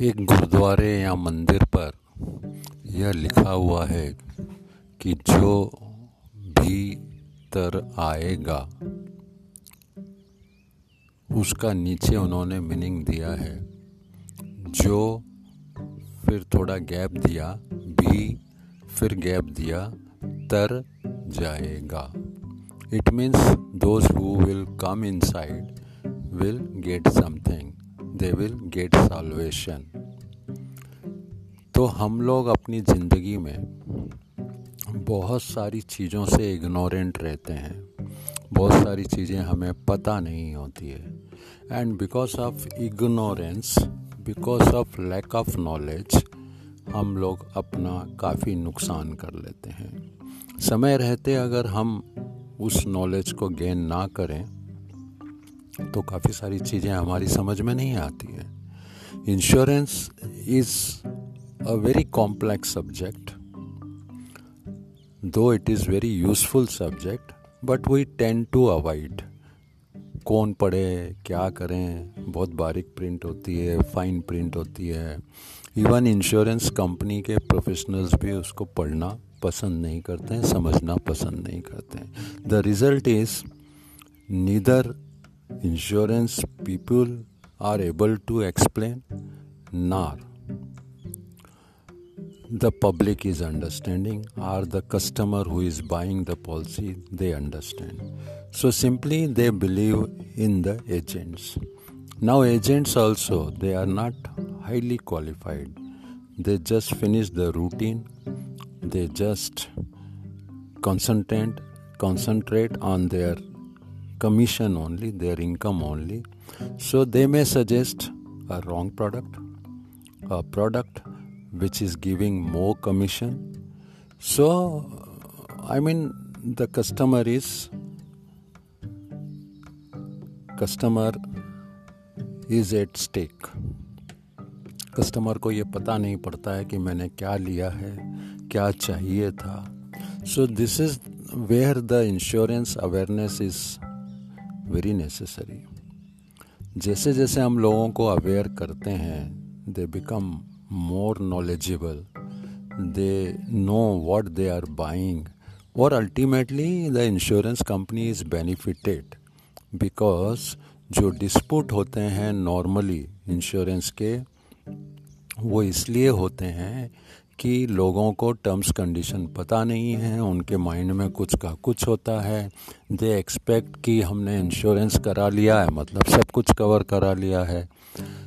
एक गुरुद्वारे या मंदिर पर यह लिखा हुआ है कि जो भी तर आएगा, उसका नीचे उन्होंने मीनिंग दिया है। जो फिर थोड़ा गैप दिया, भी फिर गैप दिया, तर जाएगा। It means those who will come inside will get something they will get salvation तो हम लोग अपनी ज़िंदगी में बहुत सारी चीज़ों से इग्नोरेंट रहते हैं। बहुत सारी चीज़ें हमें पता नहीं होती है। And because of ignorance because of lack of knowledge हम लोग अपना काफ़ी नुकसान कर लेते हैं। समय रहते अगर हम उस नॉलेज को गेन ना करें तो काफ़ी सारी चीज़ें हमारी समझ में नहीं आती हैं। Insurance is a very complex subject though it is very useful subject but we tend to avoid कौन पढ़े, क्या करें, बहुत बारीक प्रिंट होती है फाइन प्रिंट होती है। इवन इंश्योरेंस कंपनी के प्रोफेशनल्स भी उसको पढ़ना पसंद नहीं करते हैं, समझना पसंद नहीं करते हैं। The result is neither insurance people are able to explain? Nor the public is understanding. Or the customer who is buying the policy they understand. So simply they believe in the agents. Now agents also they are not highly qualified. They just finish the routine. They just concentrate concentrate on their commission only, their income only. So they may suggest a wrong product, a product which is giving more commission. So, I mean, the customer is customer is at stake. Customer को ये पता नहीं पड़ता है कि मैंने क्या लिया है क्या चाहिए था so this is where the insurance awareness is very necessary. जैसे जैसे हम लोगों को अवेयर करते हैं they become more knowledgeable they know what they are buying और ultimately the insurance company is benefited because जो डिस्प्यूट होते हैं नॉर्मली इंश्योरेंस के, वो इसलिए होते हैं कि लोगों को टर्म्स कंडीशन पता नहीं है, उनके माइंड में कुछ का कुछ होता है। दे एक्सपेक्ट कि हमने इंश्योरेंस करा लिया है मतलब सब कुछ कवर करा लिया है।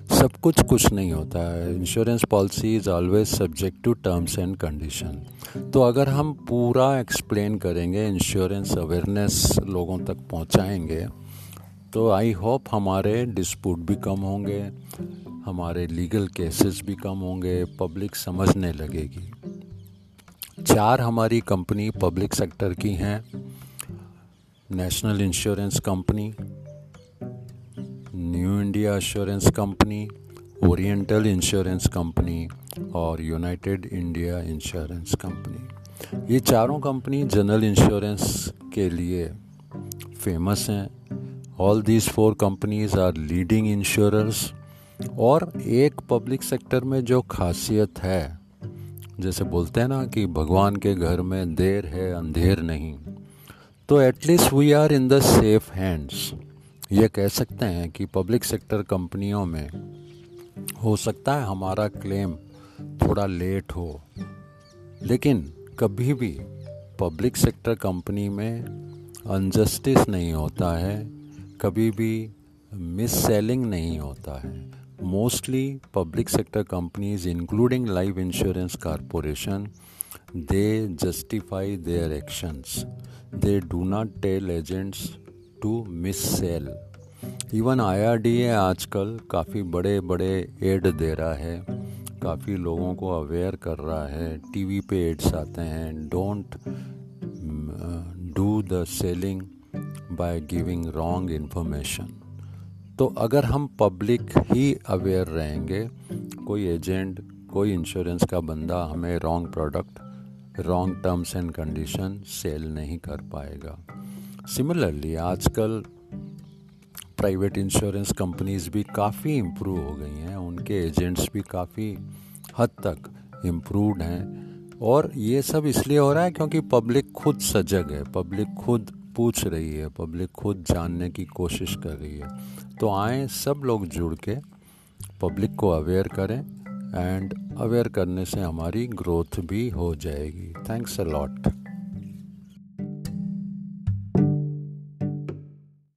सब कुछ कुछ नहीं होता है। Insurance policy is always subject to terms and condition तो अगर हम पूरा एक्सप्लेन करेंगे इंश्योरेंस अवेयरनेस लोगों तक पहुंचाएँगे तो आई होप हमारे डिस्प्यूट भी कम होंगे। हमारे लीगल केसेस भी कम होंगे पब्लिक समझने लगेगी। चार हमारी कंपनी पब्लिक सेक्टर की हैं। National insurance company new India insurance company oriental insurance company और यूनाइटेड इंडिया इंश्योरेंस कंपनी ये चारों कंपनी जनरल इंश्योरेंस के लिए फ़ेमस हैं। All these four companies are leading insurance और एक पब्लिक सेक्टर में जो खासियत है, जैसे बोलते हैं ना कि भगवान के घर में देर है, अंधेर नहीं तो at least we are in the safe hands ये कह सकते हैं कि पब्लिक सेक्टर कंपनियों में हो सकता है हमारा क्लेम थोड़ा लेट हो, लेकिन कभी भी पब्लिक सेक्टर कंपनी में अनजस्टिस नहीं होता है, कभी भी मिस सेलिंग नहीं होता है। Mostly public sector companies including life insurance corporation they justify their actions they do not tell agents to missell even I आजकल काफ़ी बड़े बड़े एड दे रहा है काफ़ी लोगों को अवेयर कर रहा है टीवी पे एड्स आते हैं don't do the selling by giving wrong information तो अगर हम पब्लिक ही अवेयर रहेंगे, कोई एजेंट कोई इंश्योरेंस का बंदा हमें wrong product wrong terms and condition sell नहीं कर पाएगा। सिमिलरली आजकल प्राइवेट इंश्योरेंस कंपनीज़ भी काफ़ी इम्प्रूव हो गई हैं, उनके एजेंट्स भी काफ़ी हद तक इम्प्रूवड हैं। और ये सब इसलिए हो रहा है क्योंकि पब्लिक खुद सजग है पब्लिक खुद पूछ रही है पब्लिक खुद जानने की कोशिश कर रही है। तो आए सब लोग जुड़ के पब्लिक को अवेयर करें एंड अवेयर करने से हमारी ग्रोथ भी हो जाएगी। Thanks a lot